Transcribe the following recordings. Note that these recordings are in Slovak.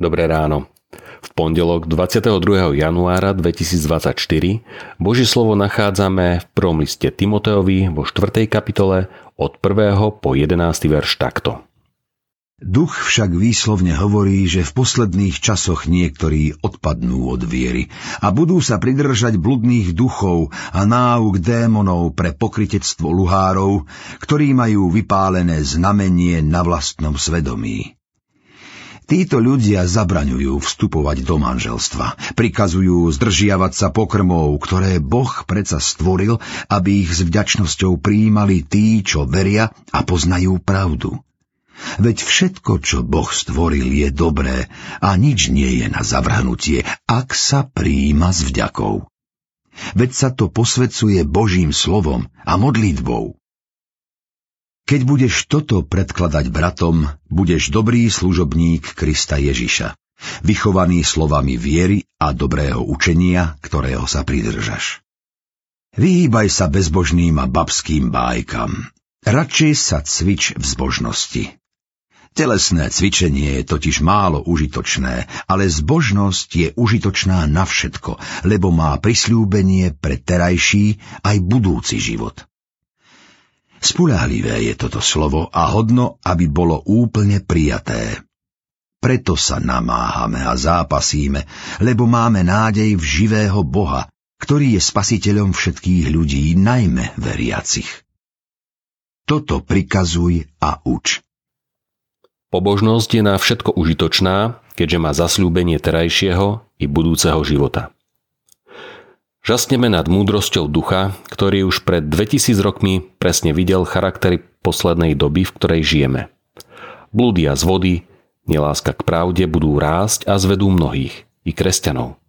Dobré ráno. V pondelok 22. januára 2024 Boží slovo nachádzame v prvom liste Timoteovi vo 4. kapitole od 1. po 11. verš takto. Duch však výslovne hovorí, že v posledných časoch niektorí odpadnú od viery a budú sa pridržať bludných duchov a náuk démonov pre pokritectvo luhárov, ktorí majú vypálené znamenie na vlastnom svedomí. Títo ľudia zabraňujú vstupovať do manželstva. Prikazujú zdržiavať sa pokrmov, ktoré Boh predsa stvoril, aby ich s vďačnosťou prijímali tí, čo veria a poznajú pravdu. Veď všetko, čo Boh stvoril, je dobré a nič nie je na zavrhnutie, ak sa prijíma s vďakou. Veď sa to posvedcuje Božím slovom a modlitbou. Keď budeš toto predkladať bratom, budeš dobrý služobník Krista Ježiša, vychovaný slovami viery a dobrého učenia, ktorého sa pridržaš. Vyhýbaj sa bezbožným a babským bájkam. Radšej sa cvič v zbožnosti. Telesné cvičenie je totiž málo užitočné, ale zbožnosť je užitočná na všetko, lebo má prisľúbenie pre terajší aj budúci život. Spulahlivé je toto slovo a hodno, aby bolo úplne prijaté. Preto sa namáhame a zápasíme, lebo máme nádej v živého Boha, ktorý je spasiteľom všetkých ľudí, najmä veriacich. Toto prikazuj a uč. Pobožnosť je na všetko užitočná, keďže má zasľúbenie terajšieho i budúceho života. Žasneme nad múdrosťou ducha, ktorý už pred 2000 rokmi presne videl charaktery poslednej doby, v ktorej žijeme. Blúdia z vody, neláska k pravde budú rásť a zvedú mnohých, i kresťanov.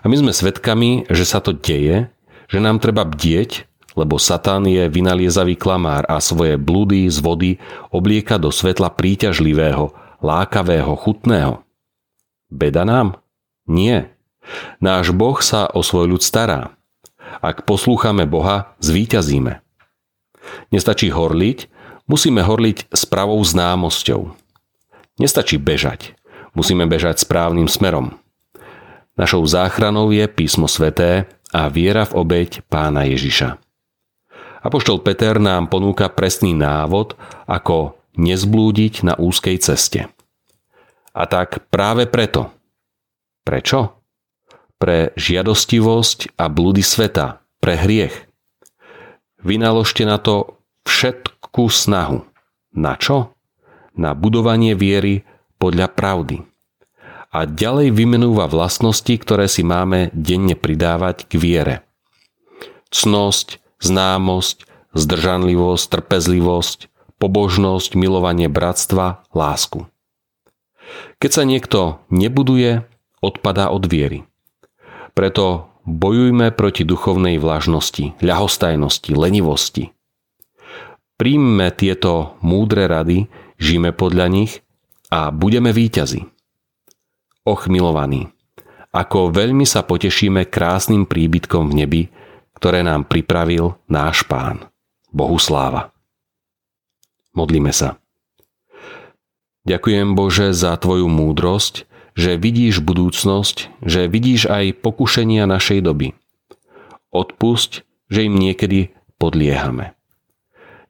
A my sme svedkami, že sa to deje, že nám treba bdieť lebo Satan je vynaliezavý klamár a svoje blúdy z vody oblieka do svetla príťažlivého, lákavého, chutného. Beda nám? Nie. Náš Boh sa o svoj ľud stará. Ak poslúchame Boha, zvíťazíme. Nestačí horliť, musíme horliť s pravou známosťou. Nestačí bežať, musíme bežať správnym smerom. Našou záchranou je písmo sveté a viera v obeď pána Ježiša. Apoštol Peter nám ponúka presný návod, ako nezblúdiť na úzkej ceste. A tak práve preto. Prečo? Pre žiadostivosť a blúdy sveta, pre hriech. Vynaložte na to všetku snahu. Na čo? Na budovanie viery podľa pravdy. A ďalej vymenúva vlastnosti, ktoré si máme denne pridávať k viere. Cnosť, známosť, zdržanlivosť, trpezlivosť, pobožnosť, milovanie bratstva, lásku. Keď sa niekto nebuduje, odpadá od viery. Preto bojujme proti duchovnej vlažnosti, ľahostajnosti, lenivosti. Príjmme tieto múdre rady, žijeme podľa nich a budeme víťazi. Och milovaní, ako veľmi sa potešíme krásnym príbytkom v nebi, ktoré nám pripravil náš Pán. Bohu sláva. Modlíme sa. Ďakujem Bože za Tvoju múdrosť, že vidíš budúcnosť, že vidíš aj pokušenia našej doby. Odpusť, že im niekedy podliehame.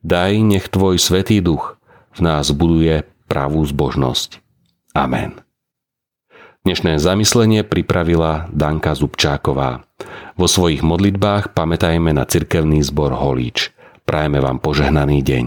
Daj, nech Tvoj Svetý Duch v nás buduje pravú zbožnosť. Amen. Dnešné zamyslenie pripravila Danka Zubčáková. Vo svojich modlitbách pamätajme na cirkevný zbor Holíč. Prajeme vám požehnaný deň.